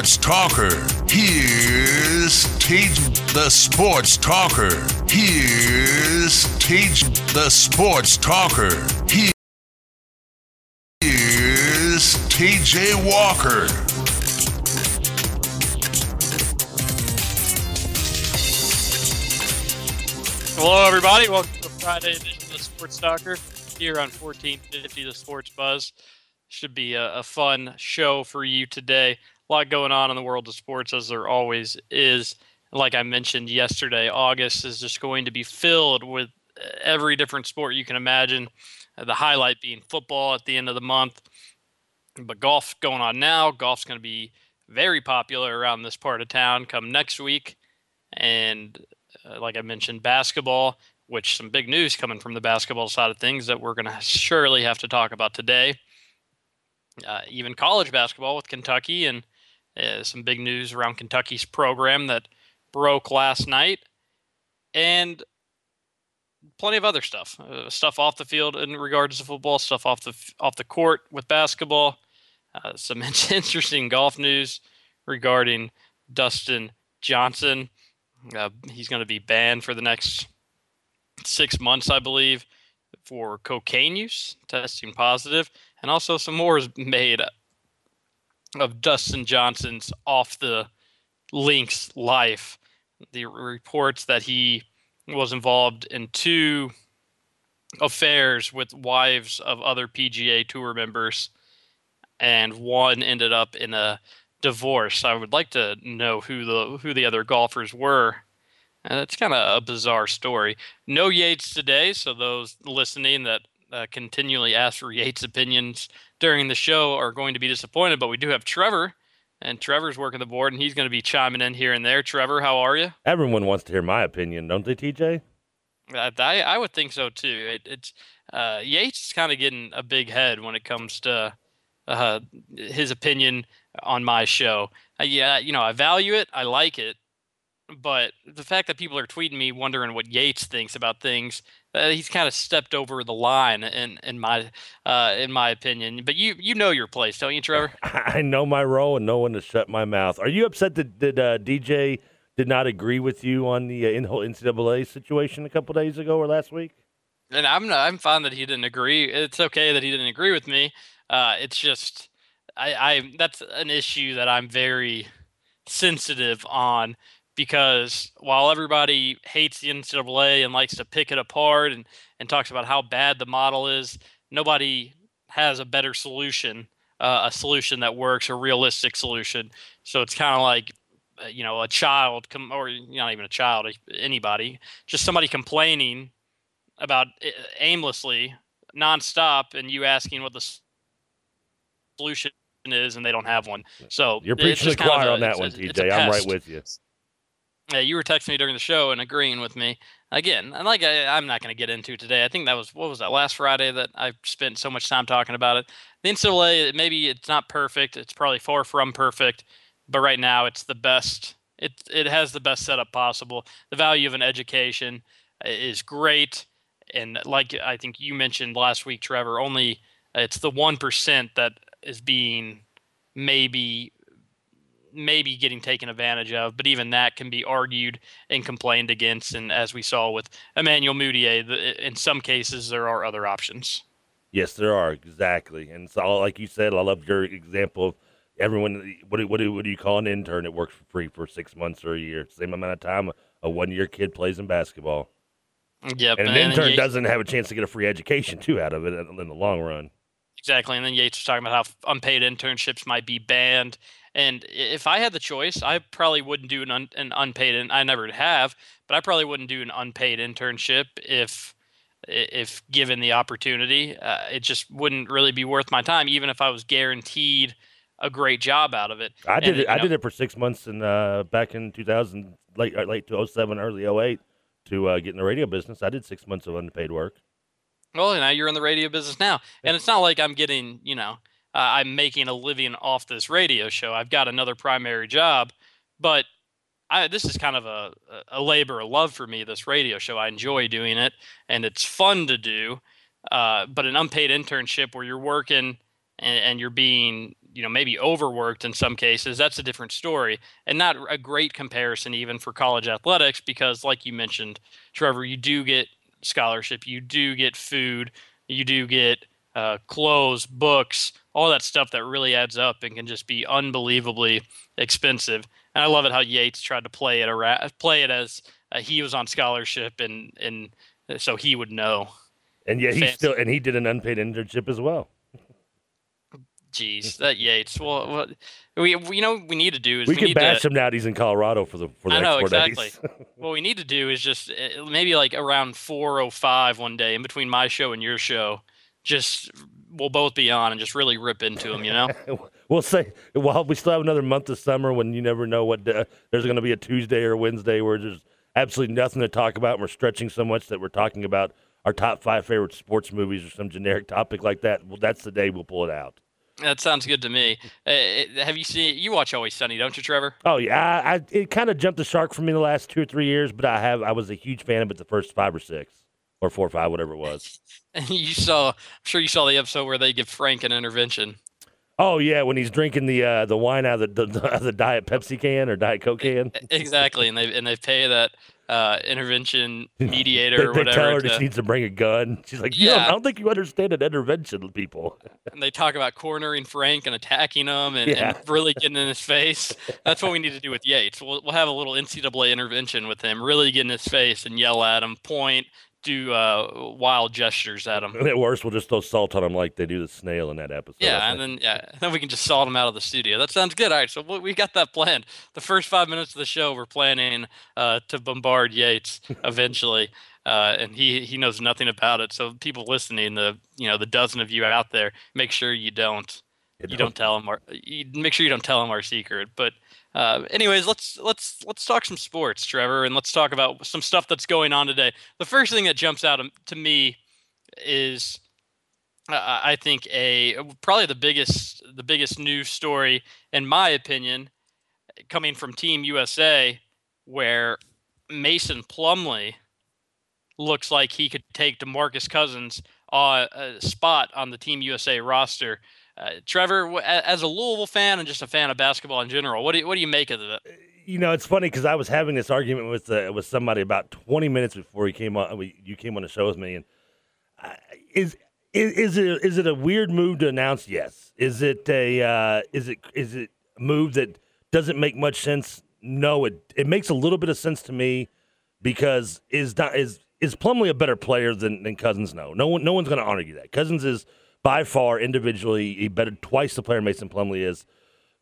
sports talker. Here's TJ the sports talker. Here's TJ the sports talker. Here's TJ Walker. Hello, everybody. Welcome to Friday edition of the Sports Talker here on 1450 The Sports Buzz. Should be a, a, fun show for you today. A lot going on in the world of sports, as there always is. Like I mentioned yesterday, August is just going to be filled with every different sport you can imagine. Uh, the highlight being football at the end of the month. But golf going on now. Golf's going to be very popular around this part of town come next week. And uh, like I mentioned, basketball, which some big news coming from the basketball side of things that we're going to surely have to talk about today. Uh, even college basketball with Kentucky and uh, some big news around Kentucky's program that broke last night, and plenty of other stuff, uh, stuff off the field in regards to football, stuff off the off the court with basketball. Uh, some interesting golf news regarding Dustin Johnson. Uh, he's going to be banned for the next six months, I believe, for cocaine use, testing positive, and also some more is made of Dustin Johnson's off the links life. The reports that he was involved in two affairs with wives of other PGA Tour members, and one ended up in a divorce. I would like to know who the who the other golfers were. And it's kind of a bizarre story. No Yates today, so those listening that uh, continually ask for Yates opinions during the show are going to be disappointed. But we do have Trevor, and Trevor's working the board, and he's going to be chiming in here and there. Trevor, how are you? Everyone wants to hear my opinion, don't they, TJ? I, I would think so too. It, it's uh, Yates is kind of getting a big head when it comes to uh, his opinion on my show. Uh, yeah, you know, I value it, I like it, but the fact that people are tweeting me wondering what Yates thinks about things, uh, he's kind of stepped over the line in in my uh, in my opinion. But you you know your place, don't you, Trevor? I know my role and know when to shut my mouth. Are you upset that, that uh, DJ did not agree with you on the uh, whole NCAA situation a couple days ago or last week? And I'm not, I'm fine that he didn't agree. It's okay that he didn't agree with me. Uh, it's just I, I that's an issue that I'm very sensitive on because while everybody hates the NCAA and likes to pick it apart and, and talks about how bad the model is, nobody has a better solution, uh, a solution that works, a realistic solution. So it's kind of like, uh, you know, a child, com- or not even a child, anybody, just somebody complaining about uh, aimlessly, nonstop, and you asking what the solution is, and they don't have one. So you're preaching the choir on that one, TJ. I'm right with you. Yeah, you were texting me during the show and agreeing with me again. And like I, am not going to get into today. I think that was what was that last Friday that I spent so much time talking about it. The NCAA, maybe it's not perfect. It's probably far from perfect, but right now it's the best. It it has the best setup possible. The value of an education uh, is great, and like I think you mentioned last week, Trevor, only it's the one percent that is being maybe maybe getting taken advantage of, but even that can be argued and complained against. And as we saw with Emmanuel Mudiay, the, in some cases there are other options. Yes, there are exactly. And so, like you said, I love your example of everyone. What do, what do, what do you call an intern that works for free for six months or a year? Same amount of time a one year kid plays in basketball. Yep, and an and intern doesn't have a chance to get a free education too out of it in the long run. Exactly. And then Yates was talking about how unpaid internships might be banned. And if I had the choice, I probably wouldn't do an, un, an unpaid, and I never have, but I probably wouldn't do an unpaid internship if if given the opportunity. Uh, it just wouldn't really be worth my time, even if I was guaranteed a great job out of it. I did and, it. I know, did it for six months in uh, back in 2000, late uh, late 07, early 08 to uh, get in the radio business. I did six months of unpaid work. Well, now you're in the radio business now, and it's not like I'm getting, you know, uh, I'm making a living off this radio show. I've got another primary job, but I, this is kind of a, a labor of love for me. This radio show, I enjoy doing it, and it's fun to do. Uh, but an unpaid internship where you're working and, and, you're being you know maybe overworked in some cases that's a different story and not a great comparison even for college athletics because like you mentioned trevor you do get scholarship you do get food you do get uh, clothes books all that stuff that really adds up and can just be unbelievably expensive and i love it how yates tried to play it around play it as uh, he was on scholarship and and so he would know And yeah, he Fancy. still and he did an unpaid internship as well. Jeez, that Yates. Well, what we, we you know we need to do is We we, can bash to, him now. He's in Colorado for the for the I know, four exactly. what we need to do is just uh, maybe like around 4:05 one day in between my show and your show. Just we'll both be on and just really rip into them, You know. we'll say well we still have another month of summer when you never know what uh, there's going to be a Tuesday or Wednesday where there's absolutely nothing to talk about and we're stretching so much that we're talking about our top five favorite sports movies or some generic topic like that. Well, that's the day we'll pull it out. That sounds good to me. Uh, uh, have you seen? You watch Always Sunny, don't you, Trevor? Oh yeah, I, I it kind of jumped the shark for me the last two or three years, but I have I was a huge fan of it the first five or six or four or five, whatever it was. And you saw, I'm sure you saw the episode where they give Frank an intervention. Oh yeah, when he's drinking the uh, the wine out of the, the, the diet Pepsi can or diet Coke can. Exactly, and they and they pay that uh, intervention mediator They, or they tell whatever. her to- she needs to bring a gun. She's like, yeah, Yeah. I don't think you understand an intervention, people. and they talk about cornering Frank and attacking him and, Yeah. and really getting in his face. That's what we need to do with Yates. We'll, we'll have a little NCAA intervention with him, really get in his face and yell at him, point, do uh, wild gestures at them. And at worst, we'll just throw salt on them like they do the snail in that episode. Yeah, and then yeah, then we can just salt them out of the studio. That sounds good. All right, so we got that planned. The first five minutes of the show, we're planning uh, to bombard Yates eventually, uh, and he he knows nothing about it. So people listening, the you know the dozen of you out there, make sure you don't you don't tell him our you make sure you don't tell him our secret. But uh, anyways, let's let's let's talk some sports, Trevor, and let's talk about some stuff that's going on today. The first thing that jumps out to me is uh, I think a probably the biggest the biggest news story in my opinion coming from Team USA where Mason Plumlee looks like he could take DeMarcus Cousins uh, a spot on the Team USA roster. Uh, Trevor, as a Louisville fan and just a fan of basketball in general, what do you, what do you make of that? You know, it's funny because I was having this argument with uh, with somebody about 20 minutes before he came on. we- You came on the show with me, and uh, is is is it is it a weird move to announce? Yes. Is it a uh, is it is it a move that doesn't make much sense? No. It it makes a little bit of sense to me because is not is is Plumlee a better player than, than Cousins? No, no one no one's going to argue that. Cousins is by far individually a better twice the player Mason Plumlee is,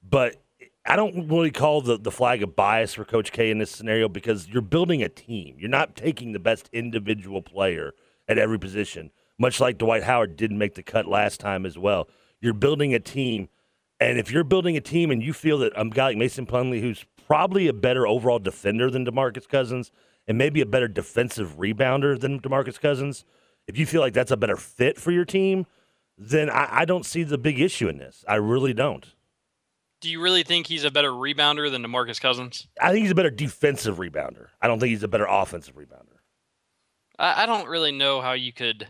but I don't really call the, the flag of bias for Coach K in this scenario because you're building a team. You're not taking the best individual player at every position, much like Dwight Howard didn't make the cut last time as well. You're building a team, and if you're building a team and you feel that a guy like Mason Plumlee, who's probably a better overall defender than DeMarcus Cousins and maybe a better defensive rebounder than DeMarcus Cousins, if you feel like that's a better fit for your team, then I, I don't see the big issue in this. I really don't. Do you really think he's a better rebounder than DeMarcus Cousins? I think he's a better defensive rebounder. I don't think he's a better offensive rebounder. I, I don't really know how you could.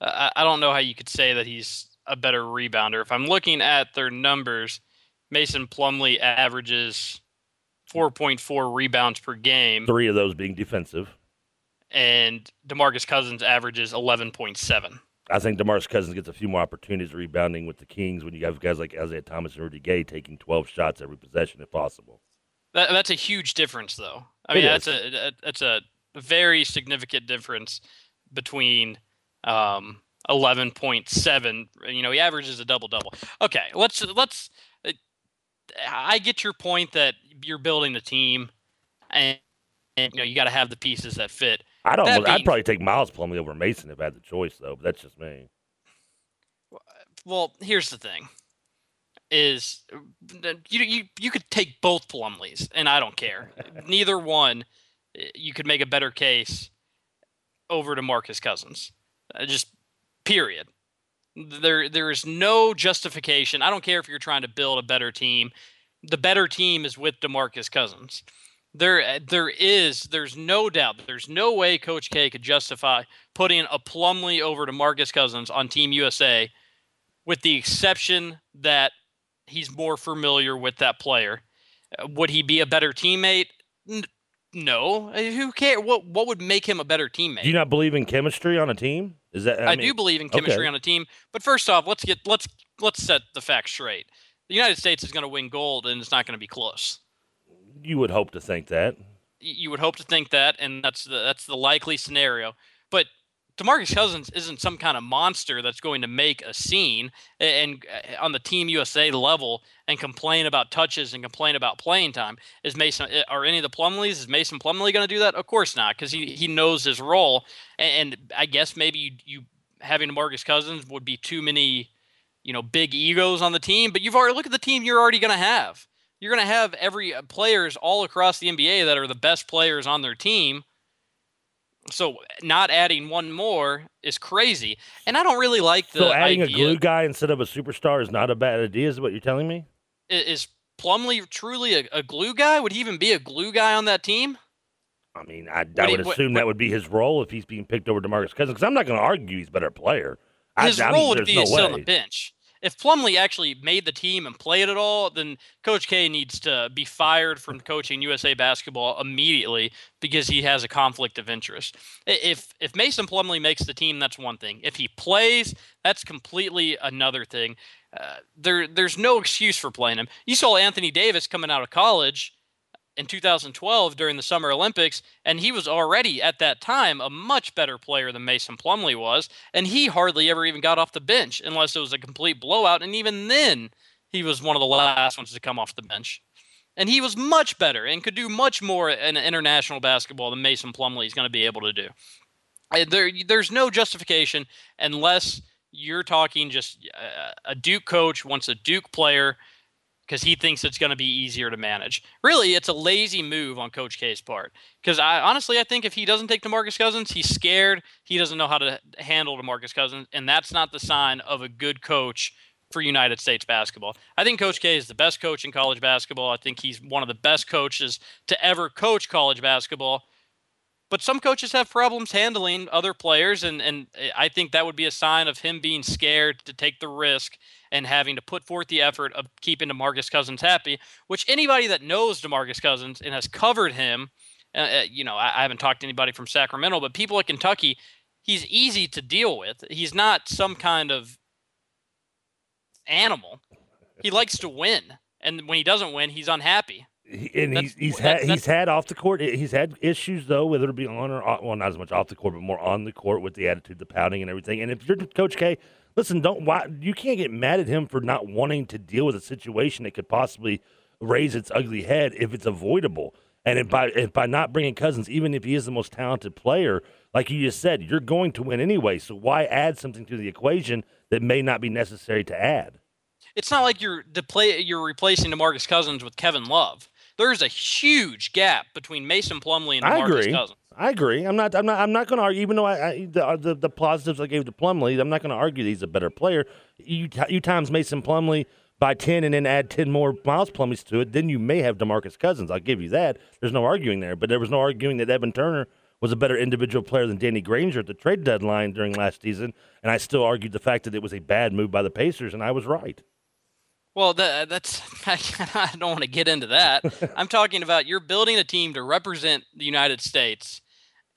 I, I don't know how you could say that he's a better rebounder. If I'm looking at their numbers, Mason Plumlee averages 4.4 rebounds per game, Three of those being defensive. and Demarcus Cousins averages 11.7. I think DeMarcus Cousins gets a few more opportunities rebounding with the Kings when you have guys like Isaiah Thomas and Rudy Gay taking 12 shots every possession if possible. That, that's a huge difference, though. I mean, that's a that's a very significant difference between um, 11.7. You know, he averages a double double. Okay, let's let's. I get your point that you're building a team, and, and you know you got to have the pieces that fit. I'd That almost, I'd probably take Miles Plumlee over Mason if I had the choice, though. But that's just me. Well, here's the thing: is uh, you you you could take both Plumlees, and I don't care. Neither one, uh, you could make a better case over DeMarcus Cousins. Uh, just period. There there is no justification. I don't care if you're trying to build a better team. The better team is with DeMarcus Cousins. There uh, there is there's no doubt. There's no way Coach K could justify putting a Plumlee over DeMarcus Cousins on Team USA with the exception that he's more familiar with that player. Uh, would he be a better teammate? No. Uh, who cares? What what would make him a better teammate? Do you not believe in chemistry on a team? Is that I, I mean, do believe in chemistry okay. on a team, but first off, let's get let's let's set the facts straight. The United States is going to win gold, and it's not going to be close. You would hope to think that. You would hope to think that, and that's the that's the likely scenario. But Demarcus Cousins isn't some kind of monster that's going to make a scene and, uh, on the Team USA level and complain about touches and complain about playing time. Is Mason uh, are any of the Plumlees Is Mason Plumlee going to do that? Of course not, because he he knows his role. And, and I guess maybe you, you having Demarcus Cousins would be too many, you know, big egos on the team. But you've already look at the team you're already going to have. You're going to have every uh, players all across the NBA that are the best players on their team so not adding one more is crazy, and I don't really like the. So adding idea. a glue guy instead of a superstar is not a bad idea. Is what you're telling me? Is Plumlee truly a, a glue guy? Would he even be a glue guy on that team? I mean, I, I would, would assume what, that would be his role if he's being picked over Demarcus Cousins. Because I'm not going to argue he's a better player. His I, role would be no sit on the bench if Plumlee actually made the team and played at all, then Coach K needs to be fired from coaching USA basketball immediately because he has a conflict of interest. If if Mason Plumlee makes the team, that's one thing. If he plays, that's completely another thing. Uh, there there's no excuse for playing him. You saw Anthony Davis coming out of college in 2012 during the Summer Olympics, and he was already at that time a much better player than Mason Plumlee was, and he hardly ever even got off the bench unless it was a complete blowout, and even then, he was one of the last ones to come off the bench. And he was much better and could do much more in international basketball than Mason Plumlee is going to be able to do. There, there's no justification unless you're talking just uh, a Duke coach wants a Duke player – because he thinks it's going to be easier to manage. Really, it's a lazy move on Coach K's part. Because I honestly, I think if he doesn't take DeMarcus Cousins, he's scared. He doesn't know how to handle DeMarcus Cousins, and that's not the sign of a good coach for United States basketball. I think Coach K is the best coach in college basketball. I think he's one of the best coaches to ever coach college basketball. But some coaches have problems handling other players, and, and I think that would be a sign of him being scared to take the risk and having to put forth the effort of keeping DeMarcus Cousins happy, which anybody that knows DeMarcus Cousins and has covered him, uh, you know, I, I haven't talked to anybody from Sacramento, but people at Kentucky, he's easy to deal with. He's not some kind of animal. He likes to win, and when he doesn't win, he's unhappy. And he's he's had he's had off the court. He's had issues though, whether it be on or off, well, not as much off the court, but more on the court with the attitude, the pouting, and everything. And if you're Coach K, listen, don't why you can't get mad at him for not wanting to deal with a situation that could possibly raise its ugly head if it's avoidable. And if by if by not bringing Cousins, even if he is the most talented player, like you just said, you're going to win anyway. So why add something to the equation that may not be necessary to add? It's not like you're the play you're replacing DeMarcus Cousins with Kevin Love. There's a huge gap between Mason Plumlee and DeMarcus I agree. Cousins. I agree. I'm not. I'm not. I'm not going to argue. Even though I, I the, uh, the, the positives I gave to Plumlee, I'm not going to argue that he's a better player. You you times Mason Plumlee by ten and then add ten more Miles Plumlees to it, then you may have Demarcus Cousins. I'll give you that. There's no arguing there. But there was no arguing that Evan Turner was a better individual player than Danny Granger at the trade deadline during last season. And I still argued the fact that it was a bad move by the Pacers, and I was right. Well, that, uh, that's I don't want to get into that. I'm talking about you're building a team to represent the United States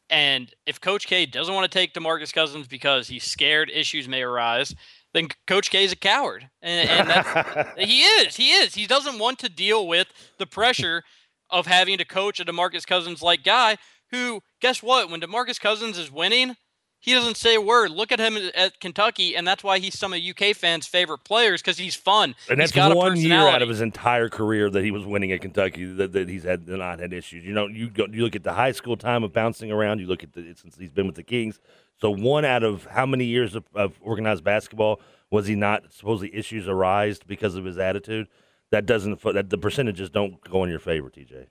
and if Coach K doesn't want to take DeMarcus Cousins because he's scared issues may arise, then Coach K is a coward. And, and he is. He is. He doesn't want to deal with the pressure of having to coach a DeMarcus Cousins like guy who, guess what? When DeMarcus Cousins is winning, he doesn't say a word. Look at him at Kentucky, and that's why he's some of UK fans' favorite players because he's fun. And that's one year out of his entire career that he was winning at Kentucky that, that he's had not had issues. You know, you go, you look at the high school time of bouncing around. You look at the since he's been with the Kings. So one out of how many years of, of organized basketball was he not supposedly issues arised because of his attitude? That doesn't that the percentages don't go in your favor, TJ.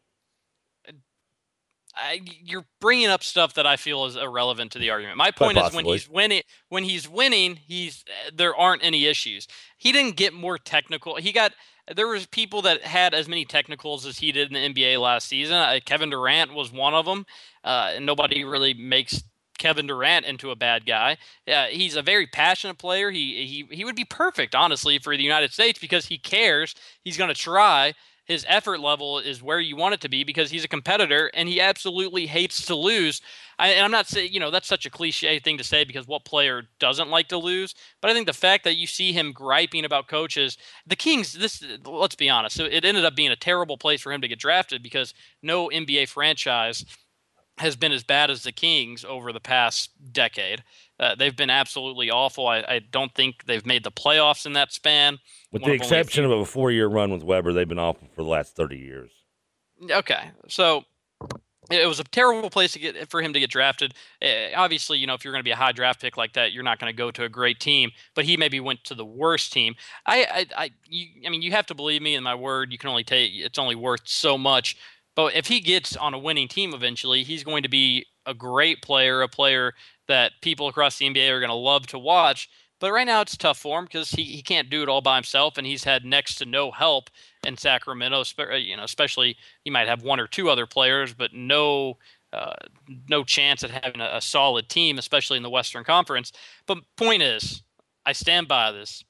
I, you're bringing up stuff that I feel is irrelevant to the argument. My point is when he's winning, when he's winning, he's there aren't any issues. He didn't get more technical. He got there was people that had as many technicals as he did in the NBA last season. Uh, Kevin Durant was one of them, uh, and nobody really makes Kevin Durant into a bad guy. Uh, he's a very passionate player. He he he would be perfect, honestly, for the United States because he cares. He's going to try. His effort level is where you want it to be because he's a competitor and he absolutely hates to lose. I, and I'm not saying you know that's such a cliche thing to say because what player doesn't like to lose? But I think the fact that you see him griping about coaches, the Kings. This let's be honest, so it ended up being a terrible place for him to get drafted because no NBA franchise has been as bad as the Kings over the past decade. Uh, they've been absolutely awful. I, I, don't think they've made the playoffs in that span. With the exception of a four year run with Webber, they've been awful for the last 30 years. Okay. So it was a terrible place to get for him to get drafted. Uh, obviously, you know, if you're going to be a high draft pick like that, you're not going to go to a great team. But he maybe went to the worst team. I, I, I, you, I mean, you have to believe me in my word. You can only take it's only worth so much. But if he gets on a winning team eventually, he's going to be a great player, a player that people across the NBA are going to love to watch. But right now it's tough for him because he, he can't do it all by himself, and he's had next to no help in Sacramento. Uh, you know, especially he might have one or two other players, but no uh, no chance at having a, a solid team, especially in the Western Conference. But point is, I stand by this.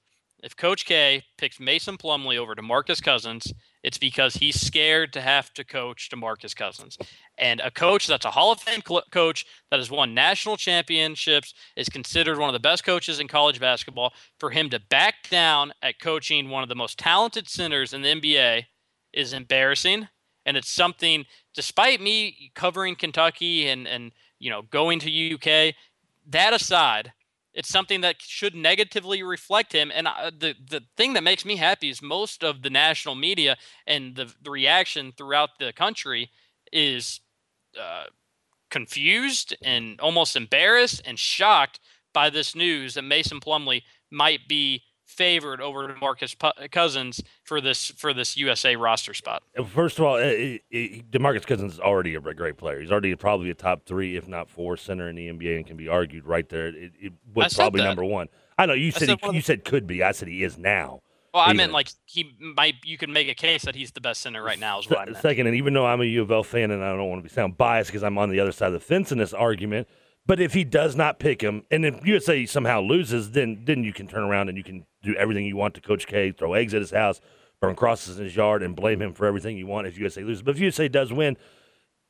If Coach K picks Mason Plumlee over DeMarcus Cousins, it's because he's scared to have to coach DeMarcus Cousins. And a coach that's a Hall of Fame cl- coach that has won national championships is considered one of the best coaches in college basketball. For him to back down at coaching one of the most talented centers in the NBA is embarrassing. And it's something, despite me covering Kentucky and, and you know, going to UK, that aside, it's something that should negatively reflect him. And uh, the the thing that makes me happy is most of the national media and the, the reaction throughout the country is uh, confused and almost embarrassed and shocked by this news that Mason Plumlee might be favored over Demarcus Cousins for this for this USA roster spot? First of all, it, it, Demarcus Cousins is already a great player. He's already probably a top three, if not four, center in the NBA, and can be argued right there. It, it was probably number one. I know you said, said he, you said could be. I said he is now. Well, I meant like he might. You can make a case that he's the best center right now. Is what I meant. Second, and even though I'm a U of L fan, and I don't want to be sound biased because I'm on the other side of the fence in this argument, but if he does not pick him, and if USA somehow loses, then then you can turn around and you can do everything you want to Coach K, throw eggs at his house, burn crosses in his yard, and blame him for everything you want if USA loses. But if USA does win,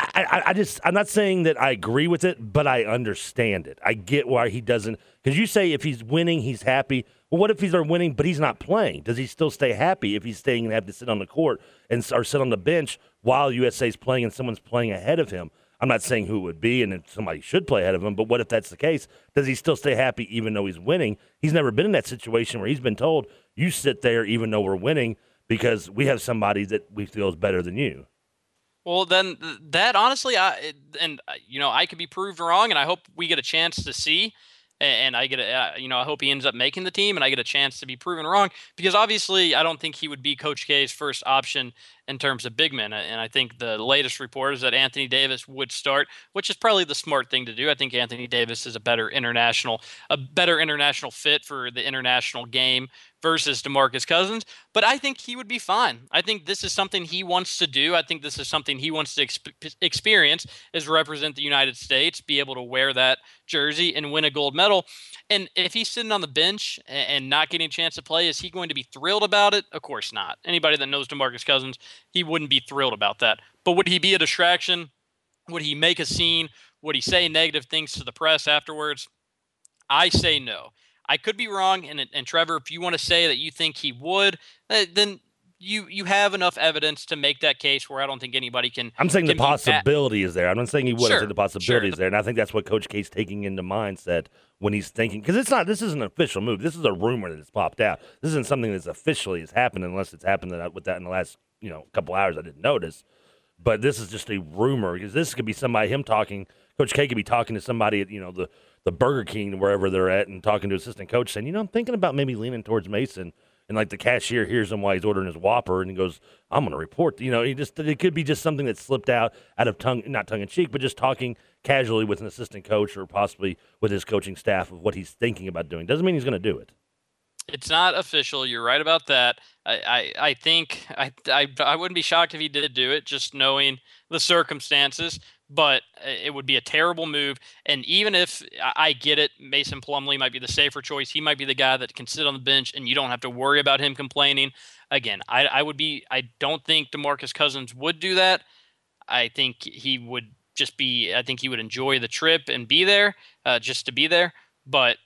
I, I, I just I'm not saying that I agree with it, but I understand it. I get why he doesn't because you say if he's winning, he's happy. Well, what if he's are winning, but he's not playing? Does he still stay happy if he's staying and have to sit on the court and or sit on the bench while USA's playing and someone's playing ahead of him? I'm not saying who it would be and if somebody should play ahead of him, but what if that's the case? Does he still stay happy even though he's winning? He's never been in that situation where he's been told, you sit there even though we're winning because we have somebody that we feel is better than you. Well, then that honestly, I and uh, you know I could be proved wrong, and I hope we get a chance to see and I get a, uh, you know, I hope he ends up making the team and I get a chance to be proven wrong because obviously I don't think he would be Coach K's first option in terms of big men. And I think the latest report is that Anthony Davis would start, which is probably the smart thing to do. I think Anthony Davis is a better international, a better international fit for the international game versus DeMarcus Cousins, but I think he would be fine. I think this is something he wants to do. I think this is something he wants to exp- experience is represent the United States, be able to wear that jersey and win a gold medal. And if he's sitting on the bench and not getting a chance to play, is he going to be thrilled about it? Of course not. Anybody that knows DeMarcus Cousins, he wouldn't be thrilled about that. But would he be a distraction? Would he make a scene? Would he say negative things to the press afterwards? I say no. I could be wrong, and and Trevor, if you want to say that you think he would, uh, then you you have enough evidence to make that case where I don't think anybody can. I'm saying can the possibility is there. I'm not saying he would. Sure. the possibility sure. is there, and I think that's what Coach K's taking into mindset when he's thinking because it's not. This isn't an official move. This is a rumor that has popped out. This isn't something that's officially has happened unless it's happened with that in the last you know a couple hours. I didn't notice, but this is just a rumor because this could be somebody him talking. Coach K could be talking to somebody at you know the the Burger King wherever they're at and talking to assistant coach saying, you know, I'm thinking about maybe leaning towards Mason. And like the cashier hears him while he's ordering his Whopper and he goes, I'm going to report. You know, he just it could be just something that slipped out out of tongue, not tongue in cheek, but just talking casually with an assistant coach or possibly with his coaching staff of what he's thinking about doing. Doesn't mean he's going to do it. It's not official. You're right about that. I, I, I think I, I, I wouldn't be shocked if he did do it, just knowing the circumstances. but it would be a terrible move. And even if I get it, Mason Plumlee might be the safer choice. He might be the guy that can sit on the bench and you don't have to worry about him complaining. Again, I, I would be, I don't think Demarcus Cousins would do that. I think he would just be, I think he would enjoy the trip and be there uh, just to be there. But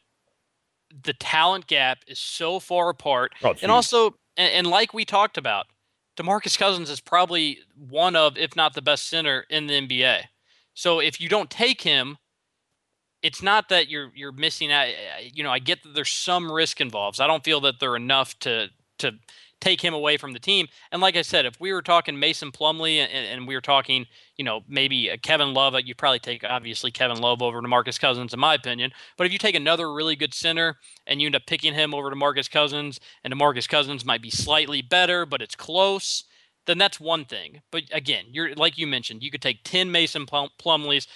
the talent gap is so far apart. Oh, and also, and, and like we talked about, Demarcus Cousins is probably one of, if not the best center in the NBA. So if you don't take him, it's not that you're you're missing out. Eh, eh, you know, I get that there's some risk involved. I don't feel that they're enough to to take him away from the team. And like I said, if we were talking Mason Plumlee and, and we were talking, you know, maybe uh, Kevin Love, uh, you probably take obviously Kevin Love over DeMarcus Cousins, in my opinion. But if you take another really good center and you end up picking him over DeMarcus Cousins, and Marcus Cousins might be slightly better, but it's close then that's one thing. But again, you're like you mentioned, you could take ten Mason Plum- Plumlees,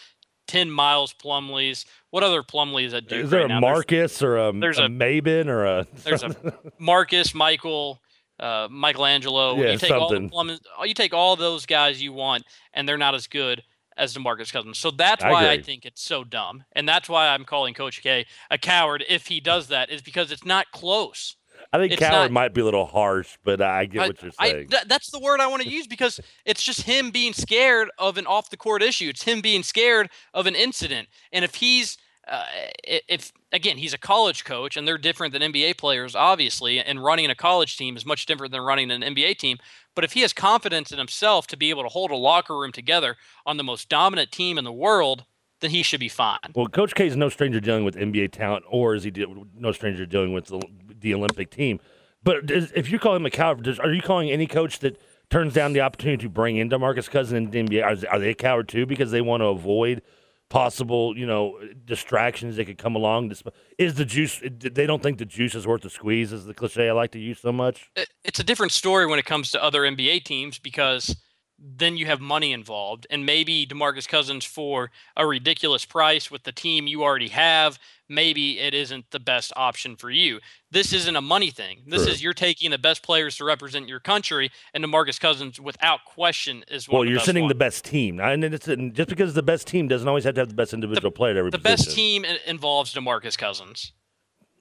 ten Miles Plumlees. What other Plumlees that do? Is there right a now? Marcus there's, or a, there's a, a Maben or a? there's a Marcus, Michael, uh, Michelangelo. Yeah, you take something. all the you take all those guys you want, and they're not as good as DeMarcus Cousins. So that's why I, I, think it's so dumb, and that's why I'm calling Coach K a coward if he does that. Is because it's not close. I think it's coward not, might be a little harsh, but I get I, what you're saying. I, th- that's the word I want to use because it's just him being scared of an off the court issue. It's him being scared of an incident. And if he's, uh, if again, he's a college coach and they're different than NBA players, obviously, and running a college team is much different than running an NBA team. But if he has confidence in himself to be able to hold a locker room together on the most dominant team in the world, then he should be fine. Well, Coach K is no stranger dealing with NBA talent, or is he no stranger dealing with the the Olympic team. But if you call him a coward, are you calling any coach that turns down the opportunity to bring in Demarcus Cousins in the NBA? Are, are they a coward too because they want to avoid possible, you know, distractions that could come along? Is the juice? They don't think the juice is worth the squeeze, is the cliche I like to use so much. It's a different story when it comes to other NBA teams because then you have money involved and maybe DeMarcus Cousins for a ridiculous price with the team you already have maybe it isn't the best option for you this isn't a money thing this sure. is you're taking the best players to represent your country and DeMarcus Cousins without question is well you're sending one. the best team and it's just because the best team doesn't always have to have the best individual the, player at every the position. best team involves DeMarcus Cousins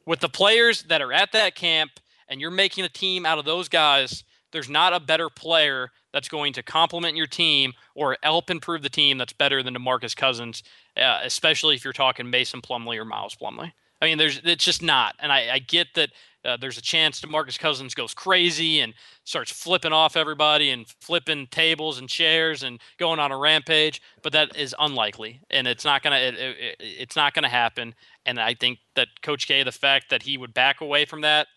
with the players that are at that camp and you're making a team out of those guys there's not a better player that's going to complement your team or help improve the team that's better than DeMarcus Cousins, uh, especially if you're talking Mason Plumlee or Miles Plumlee. I mean, there's it's just not. And I, I get that uh, there's a chance DeMarcus Cousins goes crazy and starts flipping off everybody and flipping tables and chairs and going on a rampage, but that is unlikely, and it's not gonna it, it, it's not gonna happen. And I think that Coach K, the fact that he would back away from that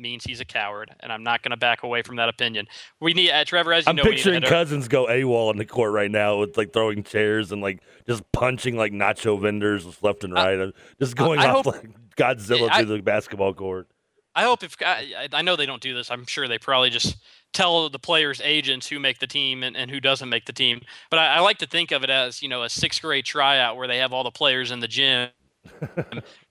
means he's a coward, and I'm not going to back away from that opinion. We need uh, Trevor, as you I'm know, picturing Cousins go AWOL in the court right now with like throwing chairs and like just punching like nacho vendors left and right, uh, just going I, I off hope, like Godzilla I, through the basketball court. I hope if I, I know they don't do this. I'm sure they probably just tell the players' agents who make the team and, and who doesn't make the team. But I, I like to think of it as you know a sixth grade tryout where they have all the players in the gym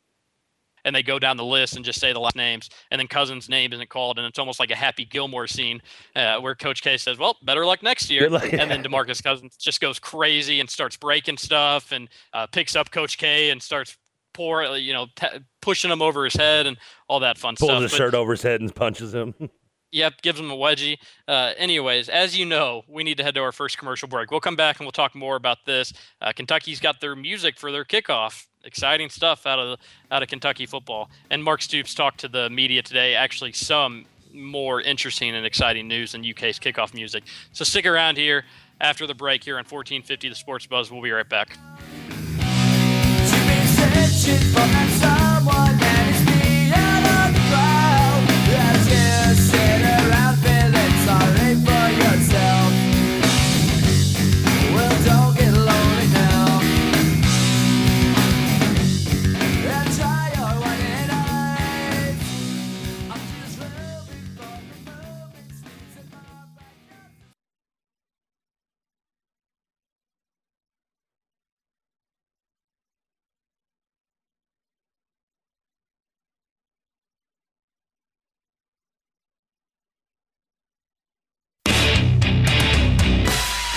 and they go down the list and just say the last names, and then Cousins' name isn't called, and it's almost like a Happy Gilmore scene uh, where Coach K says, "Well, better luck next year," luck, yeah. and then Demarcus Cousins just goes crazy and starts breaking stuff and uh, picks up Coach K and starts pour, you know, t- pushing him over his head and all that fun Pulls stuff. Pulls his shirt over his head and punches him. Yep, gives him a wedgie. Uh, anyways, as you know, we need to head to our first commercial break. We'll come back and we'll talk more about this. Uh, Kentucky's got their music for their kickoff. Exciting stuff out of out of Kentucky football. And Mark Stoops talked to the media today. Actually, some more interesting and exciting news than UK's kickoff music. So stick around here after the break here on 1450 The Sports Buzz. We'll be right back.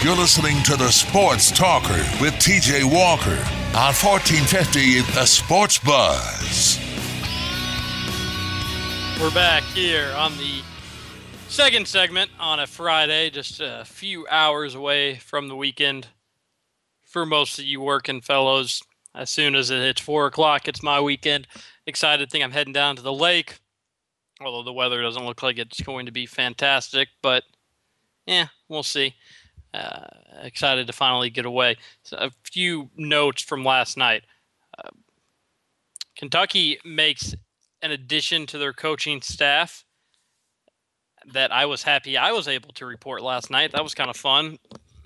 You're listening to the Sports Talker with TJ Walker on 1450 The Sports Buzz. We're back here on the second segment on a Friday, just a few hours away from the weekend. For most of you working fellows, as soon as it hits four o'clock, it's my weekend. Excited, think I'm heading down to the lake. Although the weather doesn't look like it's going to be fantastic, but yeah, we'll see. Uh, excited to finally get away. So a few notes from last night. Uh, Kentucky makes an addition to their coaching staff that I was happy I was able to report last night. That was kind of fun.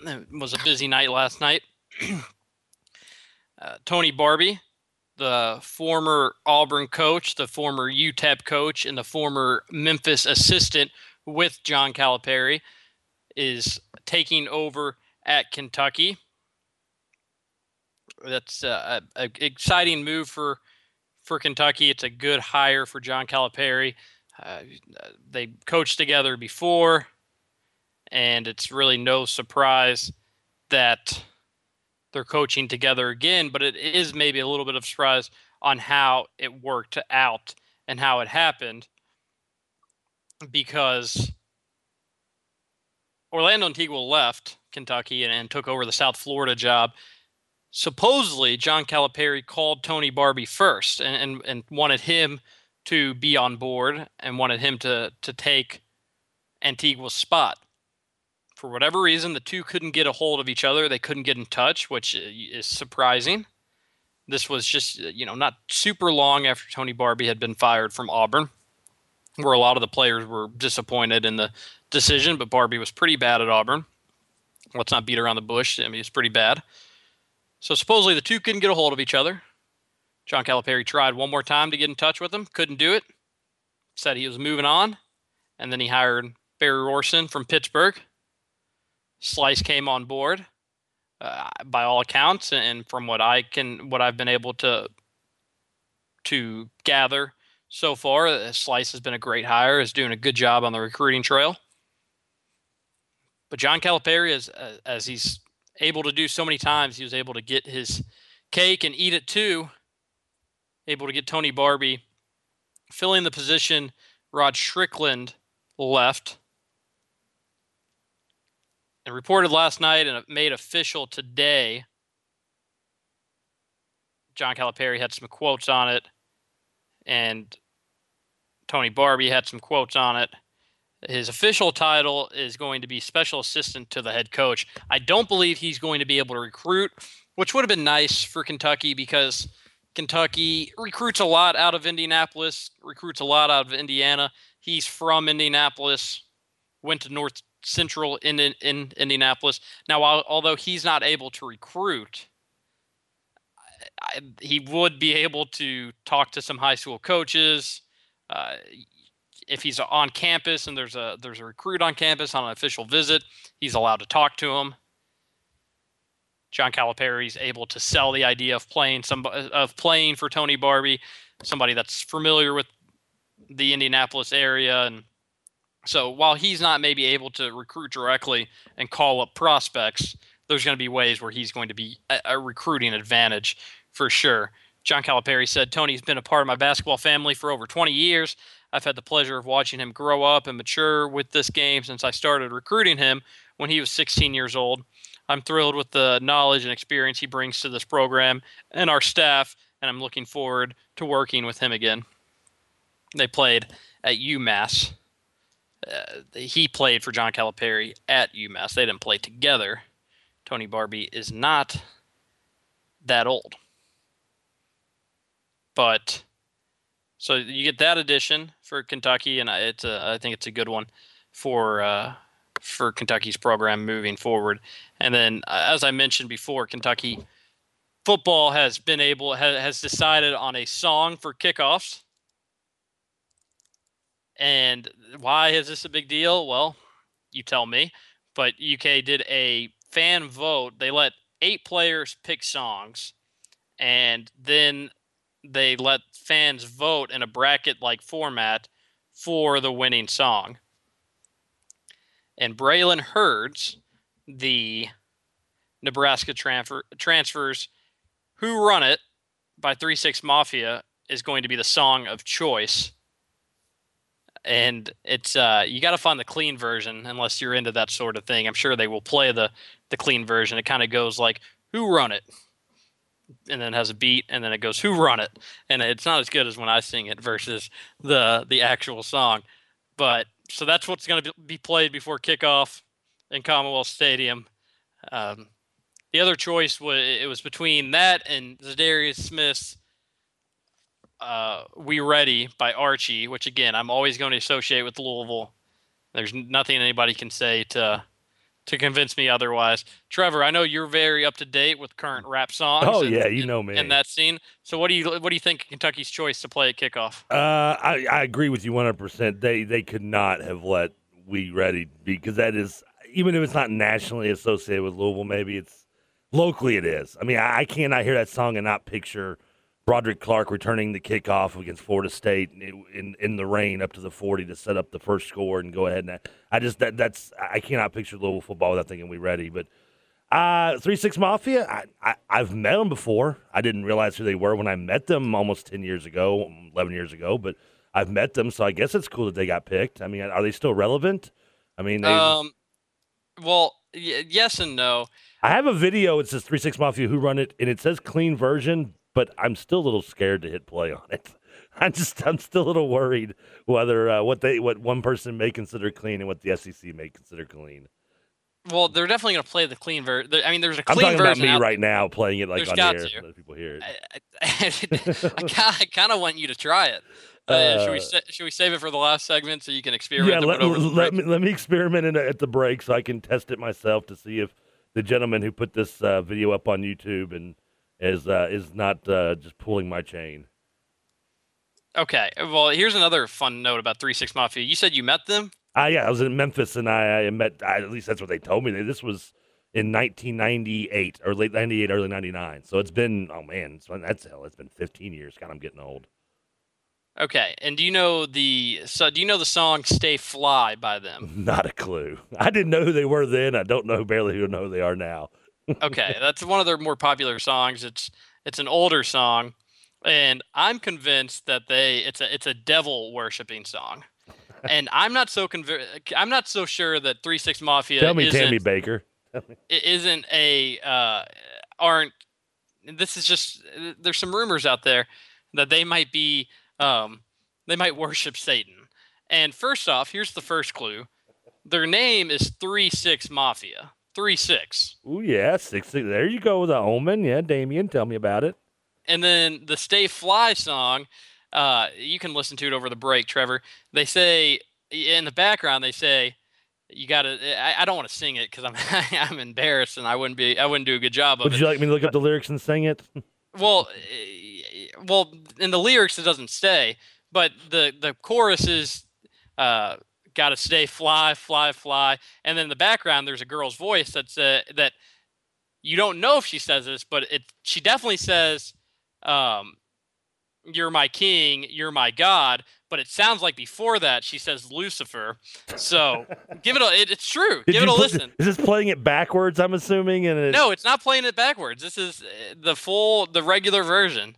It was a busy night last night. uh, Tony Barbee, the former Auburn coach, the former UTEP coach, and the former Memphis assistant with John Calipari, is taking over at Kentucky. That's an exciting move for for Kentucky. It's a good hire for John Calipari. Uh, they coached together before, and it's really no surprise that they're coaching together again. But it is maybe a little bit of surprise on how it worked out and how it happened because Orlando Antigua left Kentucky and, and took over the South Florida job supposedly John Calipari called Tony Barbee first and, and, and, wanted him to be on board and wanted him to to take Antigua's spot. For whatever reason, the two couldn't get a hold of each other. They couldn't get in touch, which uh, is surprising. This was just uh, you know not super long after Tony Barbee had been fired from Auburn, where a lot of the players were disappointed in the decision. But Barbee was pretty bad at Auburn. Let's not beat around the bush. I mean, he's pretty bad. So supposedly the two couldn't get a hold of each other. John Calipari tried one more time to get in touch with them, couldn't do it. Said he was moving on, and then he hired Barry Rohrssen from Pittsburgh. Slice came on board, uh, by all accounts, and from what I can, what I've been able to to gather so far, uh, Slice has been a great hire. is doing a good job on the recruiting trail. But John Calipari, as uh, as he's able to do so many times. He was able to get his cake and eat it too. Able to get Tony Barbee filling the position Rod Strickland left. And reported last night and made official today. John Calipari had some quotes on it, and Tony Barbee had some quotes on it. His official title is going to be special assistant to the head coach. I don't believe he's going to be able to recruit, which would have been nice for Kentucky because Kentucky recruits a lot out of Indianapolis, recruits a lot out of Indiana. He's from Indianapolis, went to North Central in, in, in Indianapolis. Now, although he's not able to recruit, I, he would be able to talk to some high school coaches. Uh, if he's on campus and there's a there's a recruit on campus on an official visit, he's allowed to talk to him. John Calipari is able to sell the idea of playing some of playing for Tony Barbee, somebody that's familiar with the Indianapolis area and so while he's not maybe able to recruit directly and call up prospects, there's going to be ways where he's going to be a, a recruiting advantage for sure. John Calipari said Tony's been a part of my basketball family for over 20 years. I've had the pleasure of watching him grow up and mature with this game since I started recruiting him when he was 16 years old. I'm thrilled with the knowledge and experience he brings to this program and our staff, and I'm looking forward to working with him again. They played at UMass. Uh, he played for John Calipari at UMass. They didn't play together. Tony Barbee is not that old. But so you get that addition for Kentucky, and it's a, I think it's a good one for uh, for Kentucky's program moving forward. And then, uh, as I mentioned before, Kentucky football has been able has, has decided on a song for kickoffs. And why is this a big deal? Well, you tell me. But UK did a fan vote. They let eight players pick songs, and then they let fans vote in a bracket like format for the winning song. And Braylon Heards the Nebraska transfer transfers "Who Run It" by Three Six Mafia is going to be the song of choice. And it's uh, you got to find the clean version unless you're into that sort of thing. I'm sure they will play the the clean version. It kind of goes like "Who Run It," and then has a beat, and then it goes "Who Run It," and it's not as good as when I sing it versus the the actual song. But so that's what's going to be played before kickoff in Commonwealth Stadium. Um, the other choice was it was between that and Za'Darius Smith's uh, "We Ready" by Archie, which again I'm always going to associate with Louisville. There's nothing anybody can say to to convince me otherwise. Trevor, I know you're very up to date with current rap songs. Oh and, yeah, you know me. in that scene. So what do you what do you think Kentucky's choice to play at kickoff? Uh, I, I agree with you 100%. They they could not have let We Ready because that is even if it's not nationally associated with Louisville, maybe it's locally it is. I mean, I, I cannot hear that song and not picture Broderick Clark returning the kickoff against Florida State in, in, in the rain up to the 40 to set up the first score and go ahead and I just that that's I cannot picture Louisville football without thinking we ready. But uh, three six mafia, I, I I've met them before. I didn't realize who they were when I met them almost ten years ago, eleven years ago. But I've met them, so I guess it's cool that they got picked. I mean, are they still relevant? I mean, they, Um, well, y- yes and no. I have a video. It says three six mafia who run it, and it says clean version, but I'm still a little scared to hit play on it. I'm just I'm still a little worried whether uh, what they what one person may consider clean and what the SEC may consider clean. Well, they're definitely going to play the clean version. I mean, there's a clean I'm talking about me right now playing it like There's on got air to. so that people hear it. I, I, I kind of want you to try it. Uh, should we Uh, sa- should we save it for the last segment so you can experiment? Yeah, let, put over the let me let me experiment in, at the break so I can test it myself to see if the gentleman who put this uh, video up on YouTube and is uh, is not uh, just pulling my chain. Okay. Well, here's another fun note about Three Six Mafia. You said you met them. Uh, yeah, I was in Memphis and I, I met. I, at least that's what they told me. This was in 1998 or late 98, early 99. So it's been oh man, it's been, that's hell. It's been 15 years. God, I'm getting old. Okay. And do you know the so do you know the song "Stay Fly" by them? Not a clue. I didn't know who they were then. I don't know barely who know who they are now. Okay, that's one of their more popular songs. It's it's an older song, and I'm convinced that they it's a it's a devil worshiping song. And I'm not so conv- I'm not so sure that Three Six Mafia Tell me, isn't, Tammy Baker. i- isn't a uh, aren't this is just there's some rumors out there that they might be um, they might worship Satan. And first off, here's the first clue: their name is Three Six Mafia. Three Six. Oh yeah, six, six. There you go with the omen. Yeah, Damien, tell me about it. And then the Stay Fly song, uh, you can listen to it over the break, Trevor. They say in the background, they say, "You got to." I, I don't want to sing it because I'm I'm embarrassed and I wouldn't be I wouldn't do a good job of Would it. you like me to look up the lyrics and sing it? Well, well, in the lyrics it doesn't stay, but the the chorus is uh, "Got to stay fly, fly, fly," and then in the background there's a girl's voice that's uh, that you don't know if she says this, but it she definitely says, um, "You're my king, you're my god." But it sounds like before that she says Lucifer. So give it a. It, it's true. Did give it a listen. Is this playing it backwards? I'm assuming, and it, No, it's not playing it backwards. This is uh, the full, the regular version.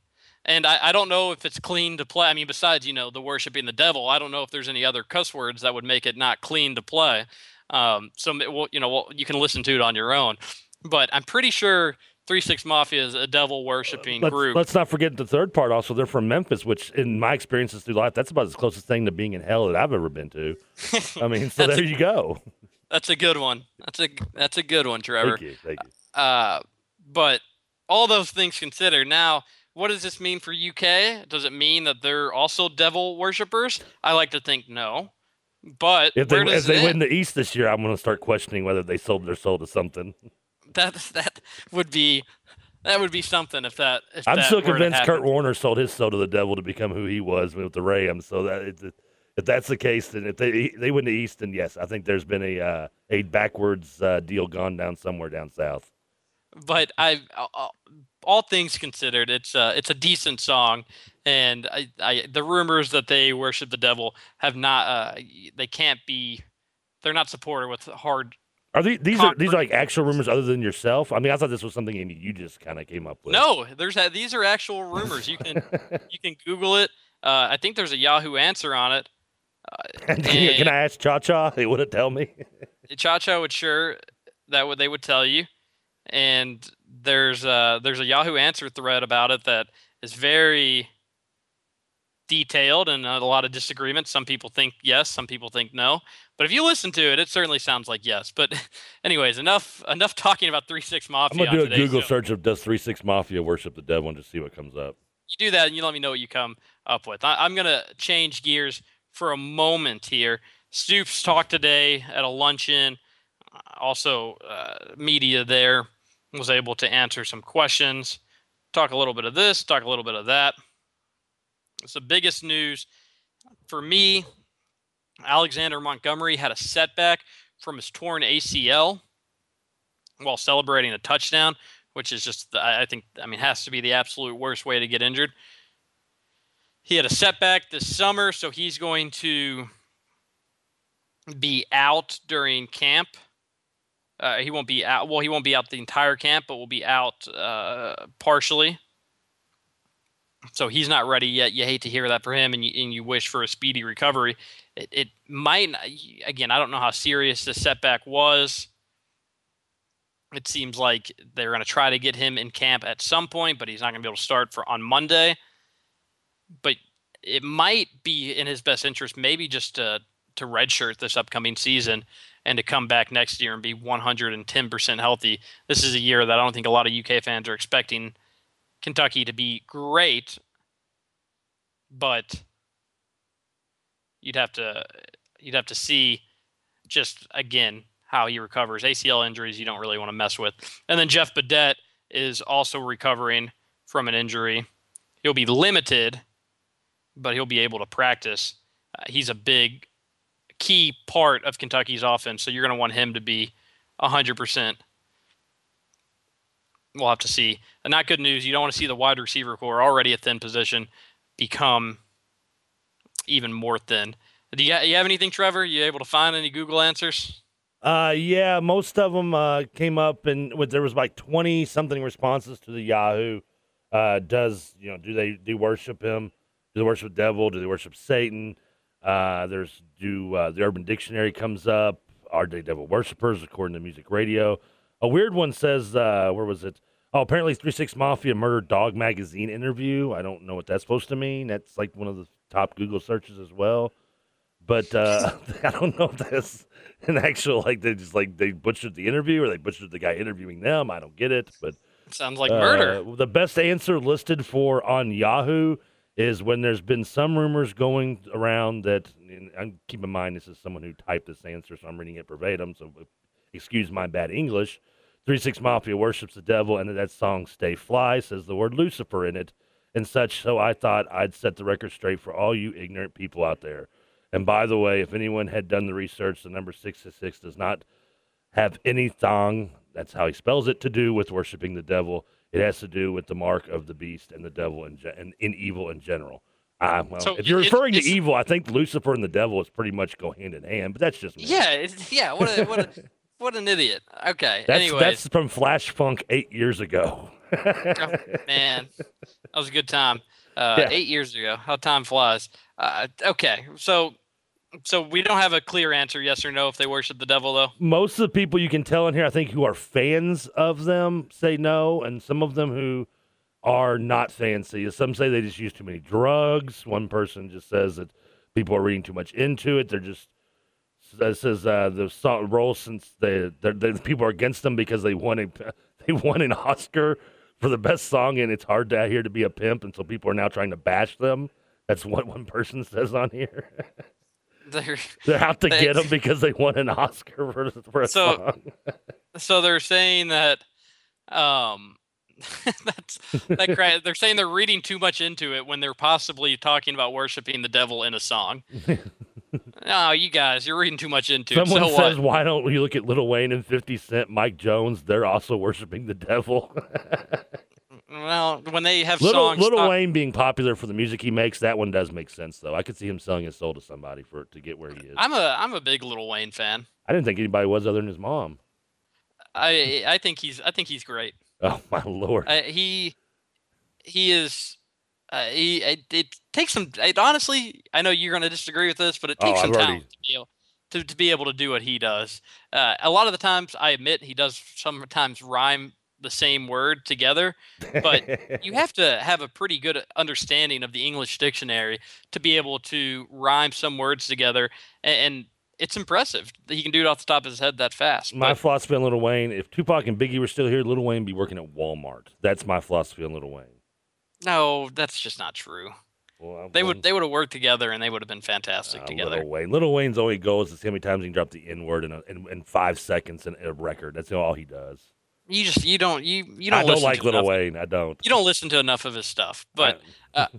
And I, I don't know if it's clean to play. I mean, besides, you know, the worshiping the devil, I don't know if there's any other cuss words that would make it not clean to play. Um, so, well, you know, well, you can listen to it on your own. But I'm pretty sure Three Six Mafia is a devil worshiping let's, group. let's not forget the third part. Also, they're from Memphis, which, in my experiences through life, that's about as closest thing to being in hell that I've ever been to. I mean, so there a- you go. That's a good one. That's a that's a good one, Trevor. Thank you, thank you. Uh, but all those things considered, now what does this mean for UK? Does it mean that they're also devil worshippers? I like to think no. But If they if they win the East this year, I'm going to start questioning whether they sold their soul to something. that that would be that would be something if that. If I'm that still convinced Kurt. Warner sold his soul to the devil to become who he was with the Rams. So that it, if that's the case, then if they they win the East, then yes, I think there's been a uh, a backwards uh, deal gone down somewhere down south. But I, all- all things considered, it's a it's a decent song, and I, I the rumors that they worship the devil have not. Uh, they can't be. They're not supported with hard. Are these these are these are like actual rumors other than yourself? I mean, I thought this was something Amy, you just kind of came up with. No, there's a, these are actual rumors. You can you can Google it. Uh, I think there's a Yahoo answer on it. Uh, can, I ask Cha Cha? They would it tell me. Cha Cha would sure that would they would tell you. And there's a, there's a Yahoo answer thread about it that is very detailed and a lot of disagreements. Some people think yes, some people think no. But if you listen to it, it certainly sounds like yes. But anyways, enough enough talking about Three Six Mafia. I'm gonna do a Google show. search of does Three Six Mafia worship the devil and just see what comes up. You do that, and you let me know what you come up with. I, I'm gonna change gears for a moment here. Stoops talked today at a luncheon. Also, uh, media there was able to answer some questions. Talk a little bit of this. Talk a little bit of that. It's the biggest news for me. Alexander Montgomery had a setback from his torn ACL while celebrating a touchdown, which is just, I think, I mean, has to be the absolute worst way to get injured. He had a setback this summer, so he's going to be out during camp. Uh, he won't be out. Well, he won't be out the entire camp, but will be out uh, partially so he's not ready yet. You hate to hear that for him, and you, and you wish for a speedy recovery. It, it might, again, I don't know how serious the setback was. It seems like they're going to try to get him in camp at some point, but he's not going to be able to start for on Monday. But it might be in his best interest, maybe just to to redshirt this upcoming season and to come back next year and be 110% healthy. This is a year that I don't think a lot of UK fans are expecting Kentucky to be great, but you'd have to you'd have to see just again how he recovers. ACL injuries you don't really want to mess with. And then Jeff Badet is also recovering from an injury. He'll be limited, but he'll be able to practice. Uh, he's a big key part of Kentucky's offense, so you're going to want him to be 100% we'll have to see. And not good news. You don't want to see the wide receiver corps already a thin position become even more thin. Do you, you have anything, Trevor? You able to find any Google answers? Uh, yeah, most of them uh, came up, and with there was like twenty something responses to the Yahoo. Uh, does you know? Do they do worship him? Do they worship devil? Do they worship Satan? Uh, there's do uh, the Urban Dictionary comes up. Are they devil worshippers according to Music Radio? A weird one says, uh, where was it? Oh, apparently Three Six Mafia Murder Dog Magazine interview. I don't know what that's supposed to mean. That's like one of the top Google searches as well. But uh, I don't know if that's an actual like they just like they butchered the interview or they butchered the guy interviewing them. I don't get it. But sounds like uh, murder. The best answer listed for on Yahoo is when there's been some rumors going around that. And keep in mind this is someone who typed this answer, so I'm reading it verbatim. So uh, excuse my bad English. Three Six Mafia worships the devil, and that song "Stay Fly" says the word Lucifer in it, and such. So I thought I'd set the record straight for all you ignorant people out there. And by the way, if anyone had done the research, the number six six does not have any thong, That's how he spells it to do with worshiping the devil. It has to do with the mark of the beast and the devil and in, in, in, evil in general. Uh, well, so if you're referring to evil, I think Lucifer and the devil is pretty much go hand in hand. But that's just me. Yeah, yeah. What a, what a, what an idiot. Okay. That's, Anyways. that's from Flash Funk eight years ago. oh, man, that was a good time. Uh, yeah. Eight years ago. How time flies. Uh, okay, so so we don't have a clear answer, yes or no, if they worship the devil, though. Most of the people you can tell in here, I think, who are fans of them say no, and some of them who are not fancy. Some say they just use too many drugs. One person just says that people are reading too much into it. They're just that says uh, the role since they the people are against them because they won a they won an Oscar for the best song and it's hard to here to be a pimp and so people are now trying to bash them. That's what one person says on here. They're, they're out to they, get them because they won an Oscar for, for a so, song. so they're saying that um that's that cra- they're saying they're reading too much into it when they're possibly talking about worshiping the devil in a song. no, you guys, you're reading too much into Someone it. Someone so says, "Why don't you look at Lil Wayne and Fifty Cent, Mike Jones? They're also worshiping the devil." Well, when they have Little, songs, Little talk- Wayne being popular for the music he makes, that one does make sense, though. I could see him selling his soul to somebody for to get where he is. I'm a I'm a big Little Wayne fan. I didn't think anybody was other than his mom. I I think he's I think he's great. Oh my lord. Uh, he he is. Uh, he it, it takes some. It, honestly, I know you're going to disagree with this, but it Oh, takes some I've already- talent to be able to, to be able to do what he does. Uh, a lot of the times, I admit he does sometimes rhyme the same word together, but you have to have a pretty good understanding of the English dictionary to be able to rhyme some words together, and, and it's impressive that he can do it off the top of his head that fast. my But philosophy on Little Wayne: if Tupac and Biggie were still here, Little Wayne would be working at Walmart. That's my philosophy on Little Wayne. no, that's just not true. Well, They would they would have worked together, and they would have been fantastic Uh, together. Little Wayne. Little Wayne's only goal is to see how many times he can drop the N word in, in in five seconds in a record. That's all he does. You just you don't you you don't I don't like Little enough, Wayne. I don't. You don't listen to enough of his stuff. But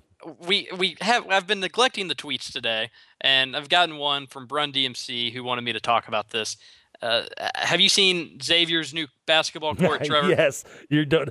we we have I've been neglecting the tweets today, and I've gotten one from Brun DMC who wanted me to talk about this. Uh, have you seen Xavier's new basketball court, Trevor? yes, you're done.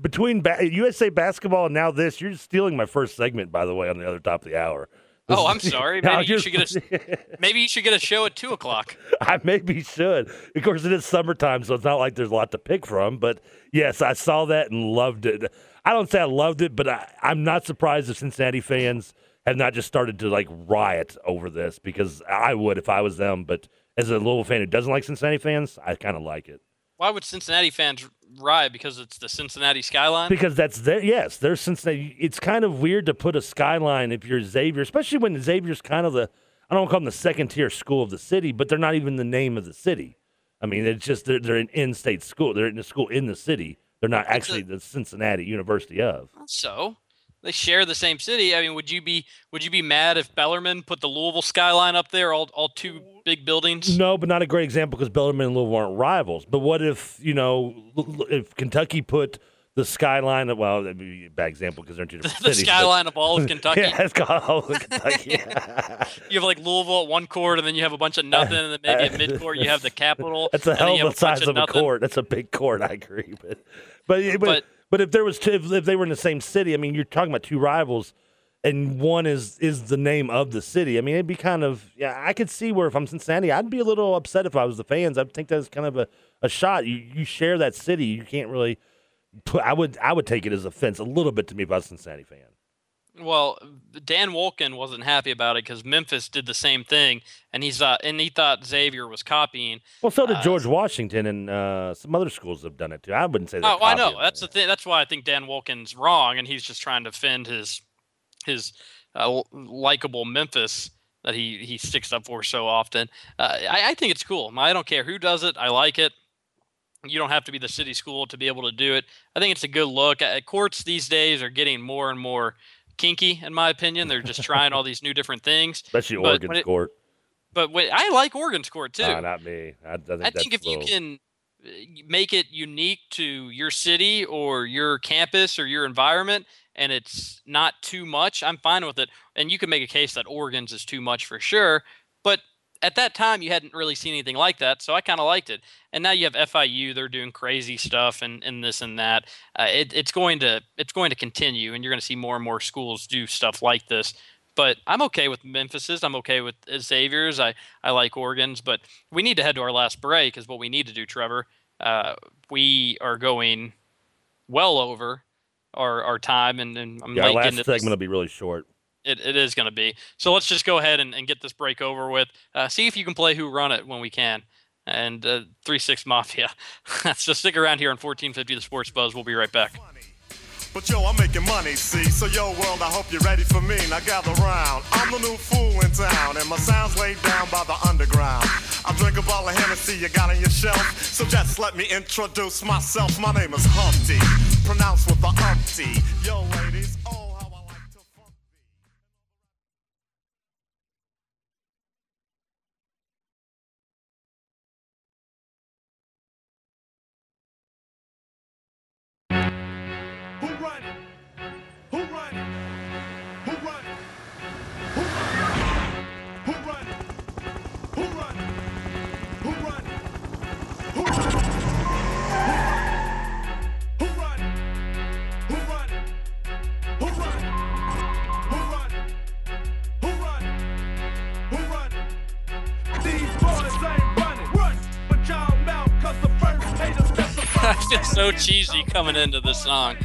Between ba- USA basketball and now this, you're stealing my first segment. By the way, on the other top of the hour. Oh, I'm sorry. Maybe you should get a maybe you should get a show at two o'clock. I maybe should. Of course, it is summertime, so it's not like there's a lot to pick from. But yes, I saw that and loved it. I don't say I loved it, but I, I'm not surprised if Cincinnati fans have not just started to like riot over this because I would if I was them. But as a Louisville fan who doesn't like Cincinnati fans, I kind of like it Why would Cincinnati fans riot because it's the Cincinnati skyline? because that's their yes, there's Cincinnati. It's kind of weird to put a skyline if you're Xavier, especially when Xavier's kind of the I don't call them the second tier school of the city, but they're not even the name of the city. I mean, it's just they're, they're an in-state school. They're in a school in the city. They're not actually the Cincinnati University of. So they share the same city. I mean, would you be would you be mad if Bellarmine put the Louisville skyline up there, all all two big buildings? No, but not a great example because Bellarmine and Louisville aren't rivals. But what if you know if Kentucky put the skyline? Of, well, that'd be a bad example because they're two different the cities. but- skyline of all of Kentucky. Yeah, it's called all of Kentucky. You have like Louisville at one court, and then you have a bunch of nothing, and then maybe at mid court you have the Capitol. That's a hell of a size of a court. That's a big court. I agree, but but but, But- but, if there was two, if, if they were in the same city, I mean, you're talking about two rivals, and one is is the name of the city. I mean, it'd be kind of yeah. I could see where if I'm Cincinnati, I'd be a little upset if I was the fans. I think that's kind of a, a shot. You you share that city, you can't really. Put, I would I would take it as offense a little bit to me if I was a Cincinnati fan. Well, Dan Wolken wasn't happy about it because Memphis did the same thing, and he's uh, and he thought Xavier was copying. Well, so did Uh, George Washington and uh, some other schools have done it too. I wouldn't say. Oh, I know. That's the thing. That's why I think Dan Wolken's wrong, and he's just trying to defend his his uh, likable Memphis that he he sticks up for so often. Uh, I, I think it's cool. I don't care who does it. I like it. You don't have to be the city school to be able to do it. I think it's a good look. Uh, courts these days are getting more and more kinky, in my opinion. They're just trying all these new different things. especially but Oregon's it- court. But wait, I like Oregon's court too. Nah, not me. I, I think, I think if you can uh, make it unique to your city or your campus or your environment and it's not too much, I'm fine with it. And you can make a case that Oregon's is too much for sure. But at that time, you hadn't really seen anything like that. So I kind of liked it. And now you have FIU, they're doing crazy stuff and, and this and that. Uh, it, it's going to it's going to continue, and you're going to see more and more schools do stuff like this. But I'm okay with Memphis's. I'm okay with Xavier's. I, I like Oregon's. But we need to head to our last break because what we need to do, Trevor, uh, we are going well over our, our time, and, and I'm Yeah, our last segment will be really short. It, it is going to be. So let's just go ahead and, and get this break over with. Uh, see if you can play Who Run It when we can. And uh, 3 6 Mafia. so stick around here on 1450 The Sports Buzz. We'll be right back. But yo, I'm making money, see? So yo, world, I hope you're ready for me. Now gather round. I'm the new fool in town, and my sound's laid down by the underground. I drink a bottle of Hennessy you got on your shelf. So just let me introduce myself. My name is Humpty, pronounced with the umpty. Yo, ladies, oh, Feel so cheesy coming into this song,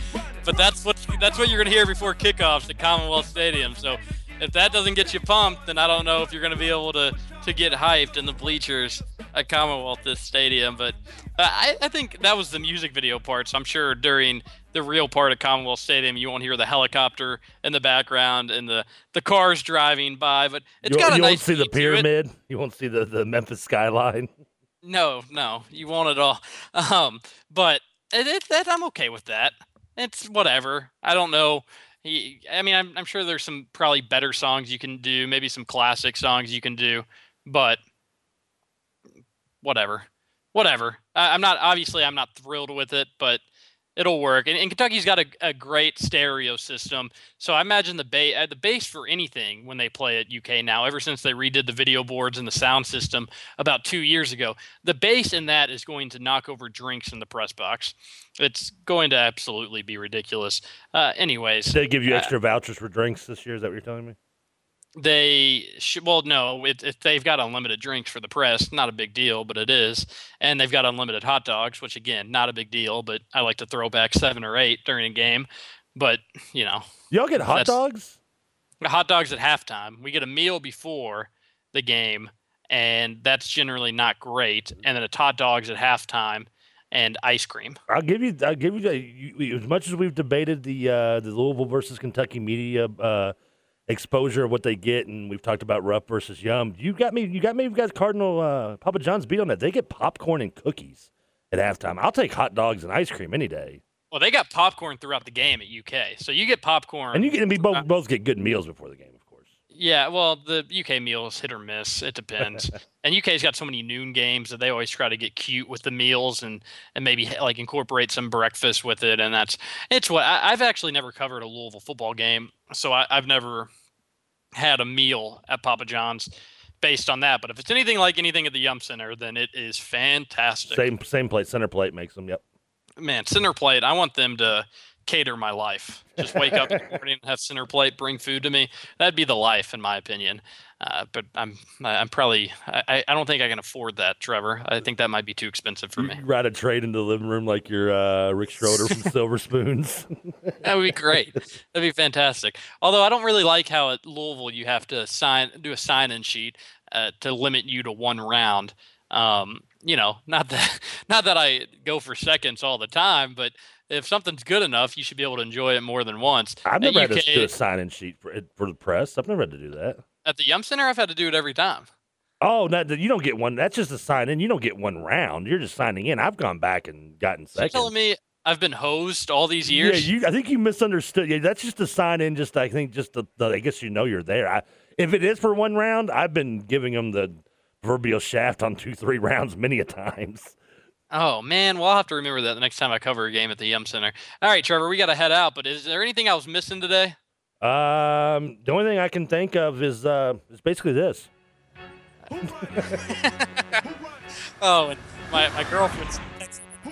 but that's what that's what you're gonna hear before kickoffs at Commonwealth Stadium. So if that doesn't get you pumped, then I don't know if you're gonna be able to to get hyped in the bleachers at Commonwealth this stadium. But uh, I, I think that was the music video part. So I'm sure during the real part of Commonwealth Stadium, you won't hear the helicopter in the background and the the cars driving by. But it's you, got a you nice You won't see the pyramid. You won't see the, the Memphis skyline. No, no, you won't at all. Um, but it, it, that I'm okay with that. It's whatever. I don't know. I mean, I'm, I'm sure there's some probably better songs you can do, maybe some classic songs you can do, but whatever, whatever. I, I'm not obviously I'm not thrilled with it, but it'll work. And, and Kentucky's got a, a great stereo system, so I imagine the ba- uh, the bass for anything when they play at UK now. Ever since they redid the video boards and the sound system about two years ago, the bass in that is going to knock over drinks in the press box. It's going to absolutely be ridiculous. Uh, anyways, Did they give you Uh, extra vouchers for drinks this year? Is that what you're telling me? They should well no it, it, they've got unlimited drinks for the press not a big deal but it is and they've got unlimited hot dogs which again not a big deal but i like to throw back seven or eight during a game but you know Y'all get hot dogs? hot dogs at halftime we get a meal before the game and that's generally not great and then it's hot dogs at halftime and ice cream I'll give you. I'll give you, you. you- As much as we've debated the uh, the Louisville versus Kentucky media uh, exposure of what they get, and we've talked about Rupp versus yum. You got me. You got me. You got Cardinal uh, Papa John's beat on that. They get popcorn and cookies at halftime. I'll take hot dogs and ice cream any day. well they got popcorn throughout the game at uk so you get popcorn And you get. And we both Uh, both get good meals before the game. Yeah, well, the UK meal is hit or miss. It depends. and UK's got so many noon games that they always try to get cute with the meals and and maybe like incorporate some breakfast with it. And that's it's what I, I've actually never covered a Louisville football game, so I, I've never had a meal at Papa John's based on that. But if it's anything like anything at the Yum Center, then it is fantastic. Same same plate, Centerplate makes them. Yep. Man, Centerplate. I want them to cater my life. Just wake up in the morning and have Centerplate bring food to me. That'd be the life, in my opinion. Uh, but I'm I'm probably I, I don't think I can afford that, Trevor. I think that might be too expensive for me. could ride a trade into the living room like you're uh, Rick Schroder from Silver Spoons. That would be great. That'd be fantastic. Although I don't really like how at Louisville you have to sign do a sign-in sheet uh, to limit you to one round. Um, you know, not that not that I go for seconds all the time, but if something's good enough, you should be able to enjoy it more than once. I've At never had to do a sign-in sheet for for the press. I've never had to do that. At the Yum Center, I've had to do it every time. Oh, no, you don't get one. That's just a sign in. You don't get one round. You're just signing in. I've gone back and gotten So you're telling me I've been hosed all these years? Yeah, you. I think you misunderstood. Yeah, that's just a sign in. Just I think just the, the I guess you know you're there. I, if it is for one round, I've been giving them the proverbial shaft on two, three rounds many a times. Oh man, well I'll have to remember that the next time I cover a game at the Yum Center. All right, Trevor, we got to head out. But is there anything I was missing today? Um, the only thing I can think of is uh, is basically this. Oh, and my, my girlfriend's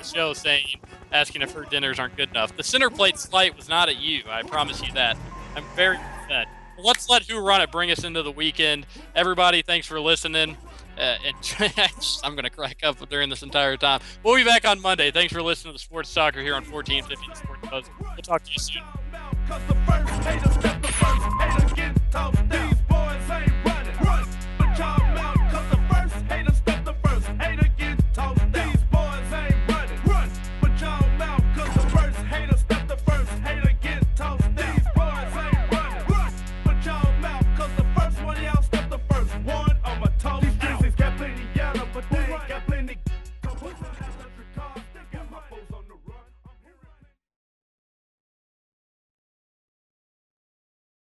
show saying, asking if her dinners aren't good enough. The Centerplate slight was not at you. I promise you that. I'm very upset. Let's let Who Run It bring us into the weekend. Everybody, thanks for listening. Uh, and I'm going to crack up during this entire time. We'll be back on Monday. Thanks for listening to the Sports Talker here on 1450 The Sports Buzz. We'll talk to you soon.